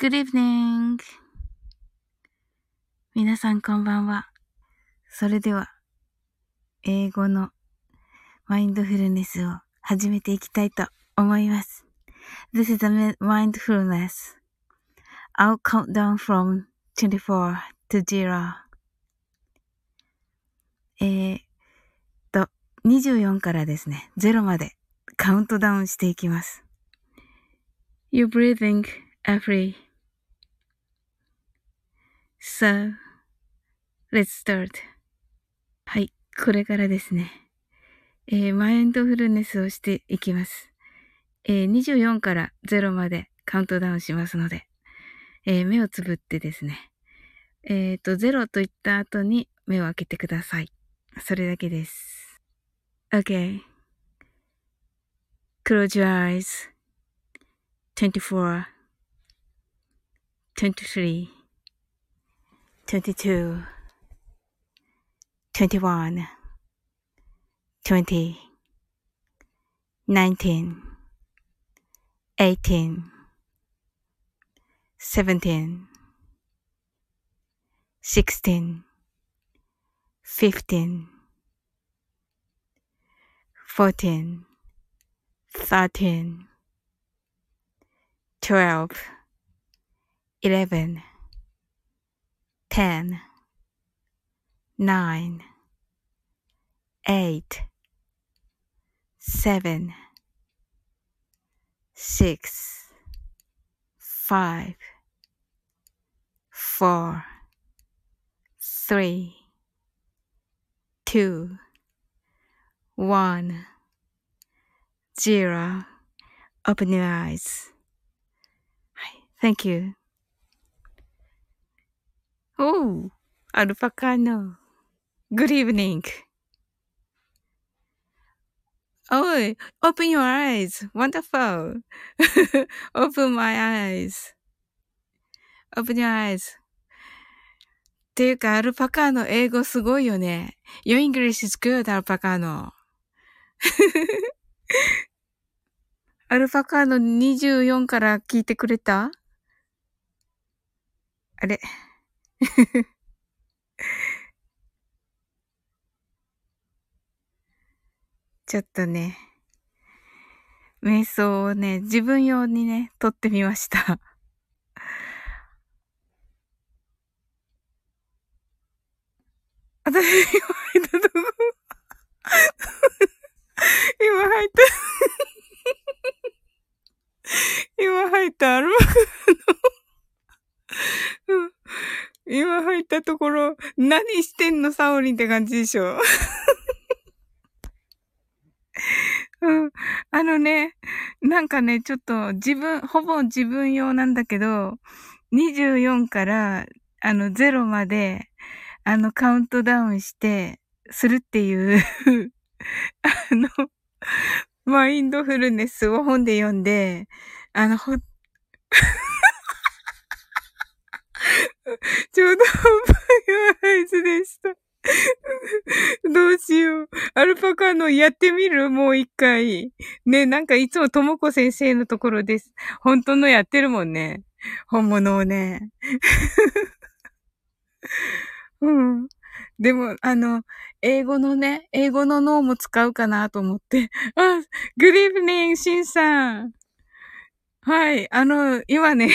Good evening! 皆さんこんばんは。それでは、英語のマインドフルネスを始めていきたいと思います。This is a mindfulness. I'll count down from 24 to 0. えー、と、24からですね、0までカウントダウンしていきます。You're breathing are free. So, let's start. はい、これからですね。えー、マインドフルネスをしていきます。えー、24から0までカウントダウンしますので、えー、目をつぶってですね。えっ、ー、と、0と言った後に目を開けてください。それだけです。Okay. Close your eyes. 24 23 22 21 20 19 18 17 16 15 14 13 12 11 10 9 8 7 6 5 4 3 2 1 0 Open your eyes. Thank you. Oh, Alpacano. Good evening. Oh, open your eyes. Wonderful. open my eyes. Open your eyes. っていうか、アルパカの英語すごいよね。Your English is good, アルパカの。アルパカの24から聞いてくれたあれ ちょっとね、瞑想をね、自分用にね、撮ってみました。私、今入ったとこ。今入った今入ったアルバムの今入ったところ、何してんのサオリンって感じでしょ。うん。あのね、なんかね、ちょっと自分、ほぼ自分用なんだけど、24からあの0まであのカウントダウンして、するっていう あの、マインドフルネスを本で読んで、あの、ほ、ちょうどパイアイズでした。どうしよう。アルパカのやってみる？もう一回。ね、なんかいつもともこ先生のところです。本当のやってるもんね。本物をね。うん。でも、あの、英語のね、英語の脳も使うかなと思って。あ、グリーブニング、シンさん。はい、あの、今ね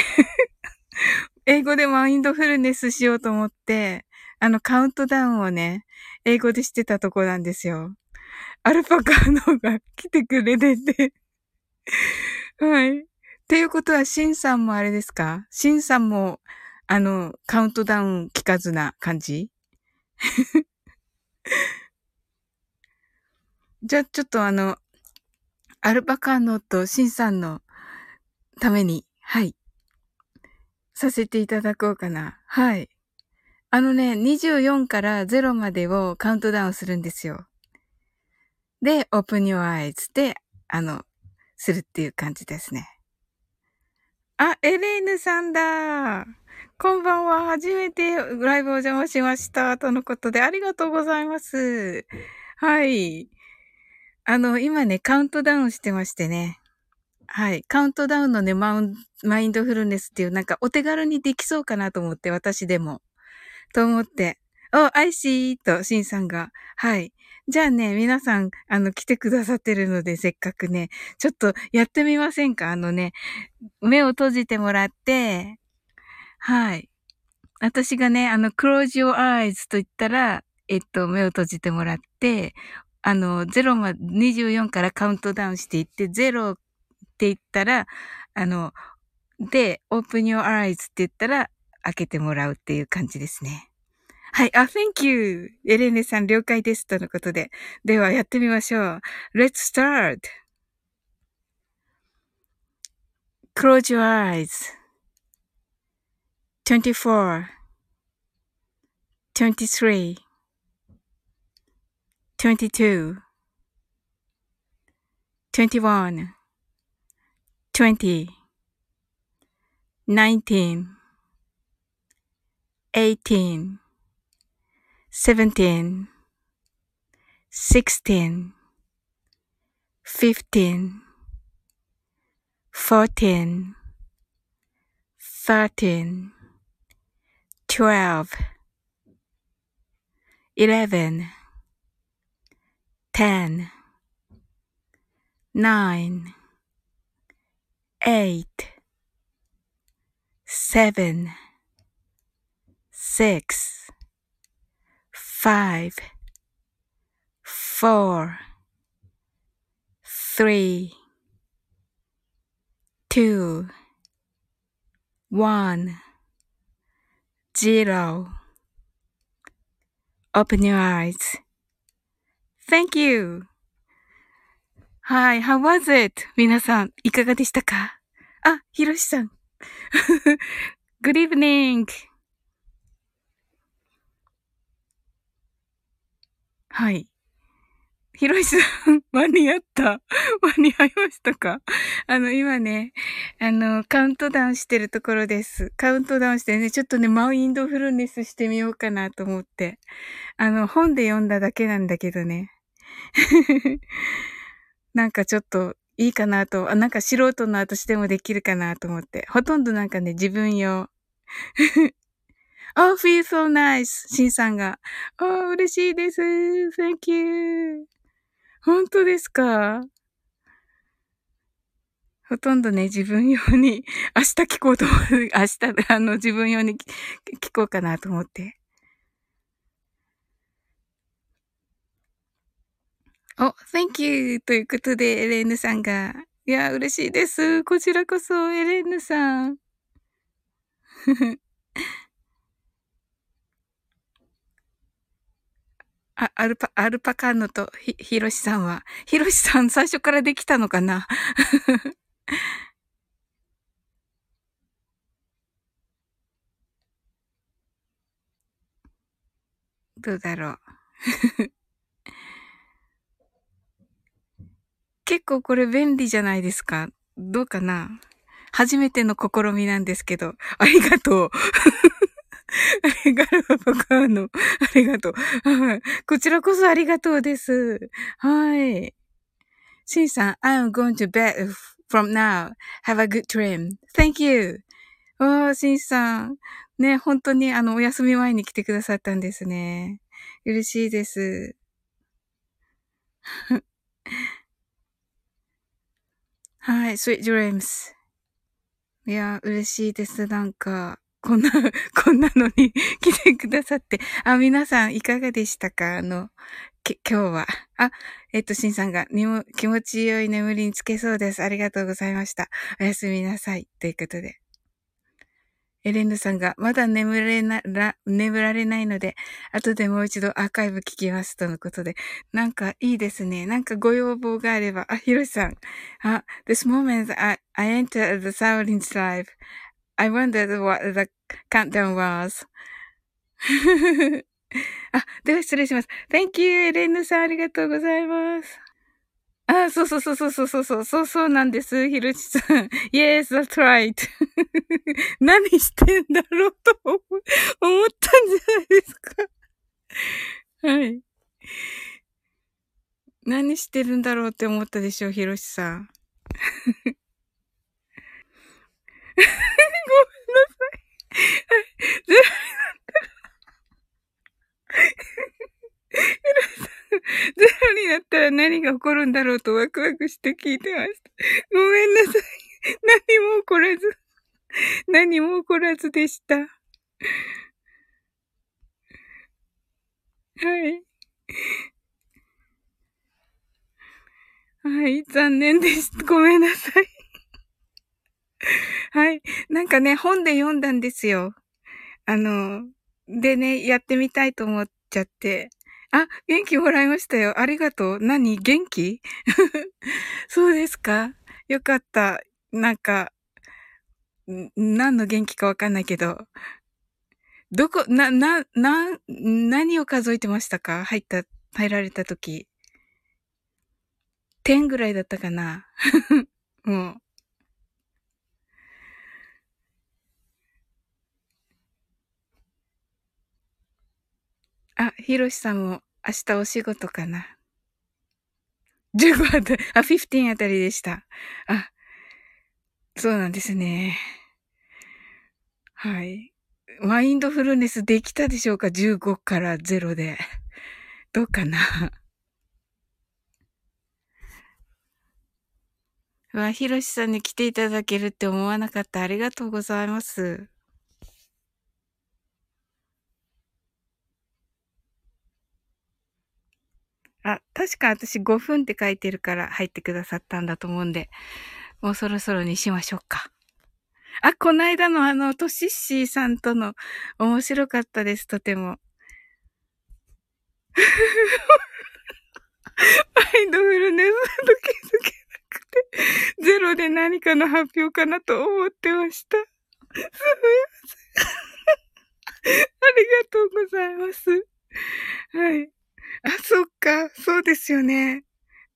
英語でマインドフルネスしようと思って、あの、カウントダウンをね、英語でしてたとこなんですよ。アルパカのが来てくれてて はい。っていうことは、シンさんもあれですか？シンさんも、あの、カウントダウン聞かずな感じ？じゃあ、ちょっとあの、アルパカのとシンさんのために、はい。させていただこうかな。はい。あのね、24から0までをカウントダウンするんですよ。で、open your eyes で、あの、するっていう感じですね。あ、エレーヌさんだこんばんは。初めてライブお邪魔しました。とのことで、ありがとうございます。はい。あの、今ね、カウントダウンしてましてね。はい。カウントダウンのね、マウン、マインドフルネスっていう、なんかお手軽にできそうかなと思って、私でも。と思って。お、アイシーと、シンさんが。はい。じゃあね、皆さん、あの、来てくださってるので、せっかくね、ちょっとやってみませんか？あのね、目を閉じてもらって、はい。私がね、あの、close your eyes と言ったら、えっと、目を閉じてもらって、あの、0ま、24からカウントダウンしていって、0って言ったら、あの、で、open your eyes って言ったら、開けてもらうっていう感じですね。はい。あ、thank you. エレネさん了解です。とのことで。では、やってみましょう。Let's start. Close your eyes. 24 23 22 21 20 19 18 17 16 15 14 13 12 11 10 9 8 7 6 5 4 3 2 1 0 Open your eyes. Thank you. はい、how was it? 皆さん、いかがでしたか？あ、ひろしさん。Good evening. はい。ひろしさん、間に合った？間に合いましたか？あの、今ね、あの、カウントダウンしてるところです。カウントダウンしてね、ちょっとね、マウインドフルネスしてみようかなと思って。あの、本で読んだだけなんだけどね。なんかちょっといいかなと、あなんか素人の私でもできるかなと思って。ほとんどなんかね、自分用。oh, feel so nice! シンさんが。oh, 嬉しいです。thank you. 本当ですか？ほとんどね、自分用に、明日聞こうと思う。明日、あの、自分用に聞こうかなと思って。お、thank you! ということで、エレーヌさんが。いや、嬉しいです。こちらこそ、エレーヌさん。あ、アルパ、アルパカーノとひ、ひろしさんは、ひろしさん最初からできたのかな？どうだろう？結構これ便利じゃないですか。どうかな初めての試みなんですけど、ありがとう。ありがとう、パカーノ。ありがとう。こちらこそありがとうです。はい。シンさん、I'm going to bed from now. Have a good dream. Thank you. おー、シンさん。ね、本当にあの、お休み前に来てくださったんですね。嬉しいです。はい、sweet dreams. いや、嬉しいです。なんか、こんな、こんなのに 来てくださって。あ、皆さんいかがでしたか？あの、き今日は。あ、えっと、しんさんがにも気持ちよい眠りにつけそうです。ありがとうございました。おやすみなさい。ということで。エレンヌさんが、まだ眠れな、ら、眠られないので、後でもう一度アーカイブ聞きます。とのことで。なんかいいですね。なんかご要望があれば。あ、ヒロシさん。あ、this moment I, I entered the silence life. I wondered what the countdown was. あ、では失礼します。Thank you, エレンヌさん。ありがとうございます。あ、そうそうそうそうそうそうそう、そうなんです、ひるしさん。Yes, that's right. 何してんだろうと思ったんじゃないですか。はい。何してるんだろうって思ったでしょう、ひろしさん。何が起こるんだろうとワクワクして聞いてました。ごめんなさい。何も起こらず、何も起こらずでした。はい。はい、残念です。ごめんなさい。はい。なんかね、本で読んだんですよ。あの、でね、やってみたいと思っちゃって。あ、元気もらいましたよ。ありがとう。何？元気？そうですか？よかった。なんか、何の元気かわかんないけど。どこ、な、な、な、何を数えてましたか？入った、入られた時。10ぐらいだったかな？もう。あ、ひろしさんも明日お仕事かな？15あたり、あ、15あたりでした。あ、そうなんですね。はい。マインドフルネスできたでしょうか ?15 から0で。どうかな？わ、ひろしさんに来ていただけるって思わなかった。ありがとうございます。あ、確か私5分って書いてるから入ってくださったんだと思うんで、もうそろそろにしましょうか。あ、この間のあの、トシッシーさんとの面白かったです、とても。マインドフルネスと気づけなくて、ゼロで何かの発表かなと思ってました。すみません。ありがとうございます。はい。あ、そっか。そうですよね。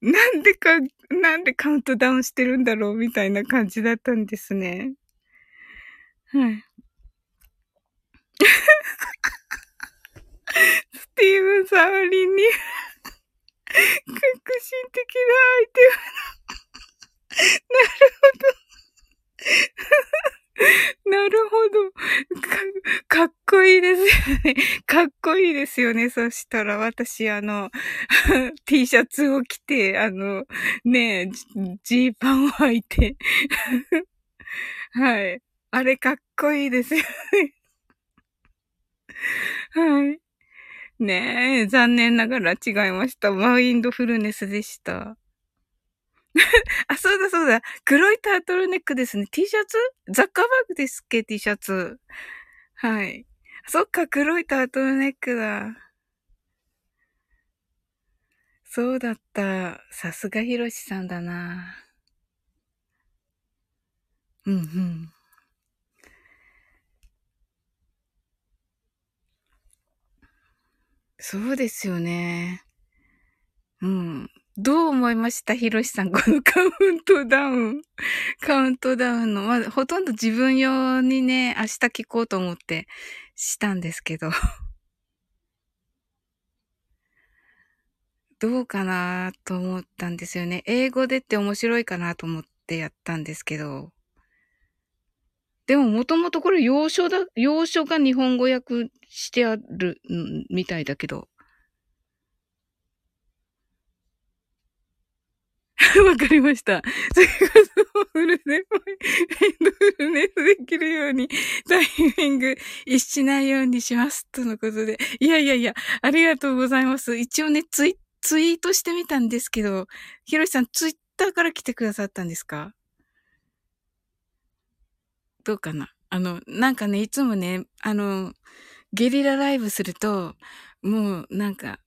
なんでか、なんでカウントダウンしてるんだろうみたいな感じだったんですね。はい。スティーブン・サウリンに革新的なアイテムなるほど なるほど。か、かっこいいですよね。かっこいいですよね。そしたら私、あの、T シャツを着て、あの、ねジーパンを履いて。はい。あれかっこいいですよね。はい。ねえ、残念ながら違いました。マインドフルネスでした。あ、そうだそうだ。黒いタートルネックですね。T シャツ？ザッカーバーグですっけ ?T シャツ。はい。そっか、黒いタートルネックだ。そうだった。さすがヒロシさんだな。うんうん。そうですよね。うん。どう思いました？ひろしさん、このカウントダウン。カウントダウンの、まあ、ほとんど自分用にね、明日聞こうと思ってしたんですけど。どうかなと思ったんですよね。英語でって面白いかなと思ってやったんですけど。でももともとこれ洋書だ、洋書が日本語訳してあるみたいだけど。わかりました。それこそフルネ、エンドフルネスできるようにタイミング一しないようにします。とのことで。いやいやいや、ありがとうございます。一応ね、ツイ、ツイートしてみたんですけど、ひろしさん、ツイッターから来てくださったんですか？どうかな？あの、なんかね、いつもね、あの、ゲリラライブすると、もうなんか、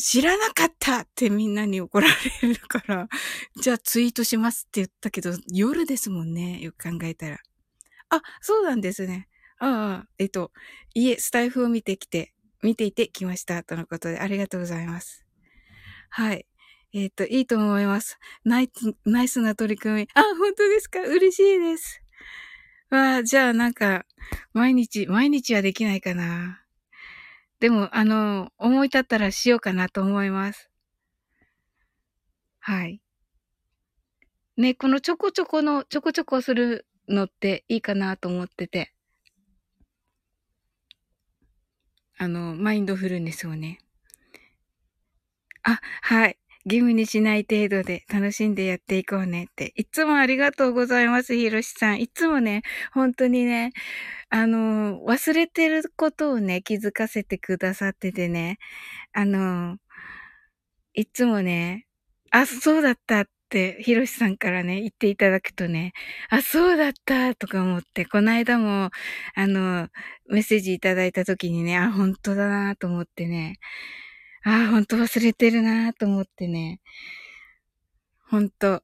知らなかったってみんなに怒られるから、じゃあツイートしますって言ったけど、夜ですもんね。よく考えたら。あ、そうなんですね。ああ、えっと、いえ、スタイフを見てきて、見ていてきました。とのことで、ありがとうございます。はい。えっ、と、いいと思います。ナイス、ナイスな取り組み。あ、本当ですか？嬉しいです。わあ、じゃあなんか、毎日、毎日はできないかな。でも、あの、思い立ったらしようかなと思います。はい。ね、このちょこちょこの、ちょこちょこするのっていいかなと思ってて。あの、マインドフルネスをね。あ、はい。義務にしない程度で楽しんでやっていこうねって。いつもありがとうございます、ひろしさん。いつもね、本当にね、あの、忘れてることをね、気づかせてくださっててね、あの、いつもね、あ、そうだったって、ひろしさんからね、言っていただくとね、あ、そうだったとか思って、この間も、あの、メッセージいただいた時にね、あ、本当だなと思ってね、あ、本当忘れてるなと思ってね、本当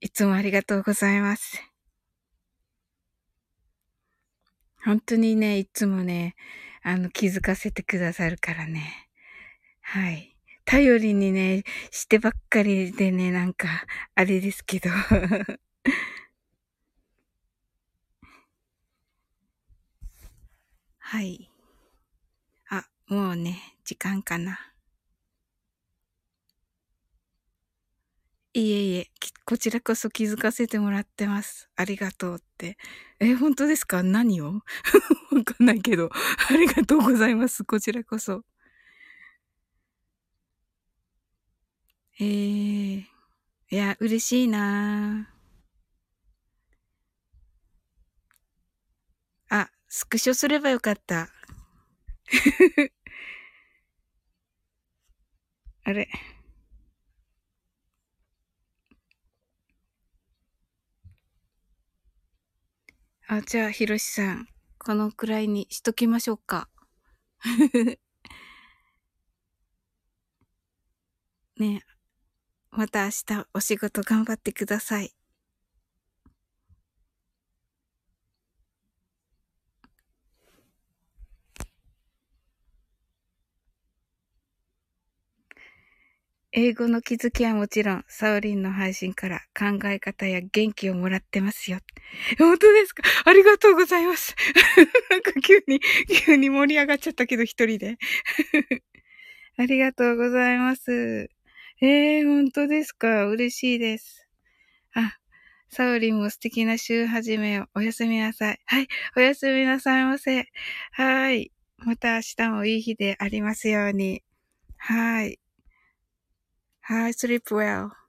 いつもありがとうございます。本当にね、いつもね、あの、気づかせてくださるからね。はい。頼りにね、してばっかりでね、なんか、あれですけど。はい。あ、もうね、時間かな。いえいえ、こちらこそ気づかせてもらってます。ありがとうって。え、本当ですか？何を？わかんないけど。ありがとうございます。こちらこそ。ええいや、嬉しいなあ、スクショすればよかった。あれ。あ、じゃあ、ひろしさん、このくらいにしときましょうか。ねまた明日お仕事頑張ってください。英語の気づきはもちろん、サオリンの配信から考え方や元気をもらってますよ。本当ですか？ありがとうございます。なんか急に、急に盛り上がっちゃったけど、一人で。ありがとうございます。ええー、本当ですか？嬉しいです。あ、サウリンも素敵な週始めを。おやすみなさい。はい。おやすみなさいませ。はい。また明日もいい日でありますように。はい。はい。sleep well.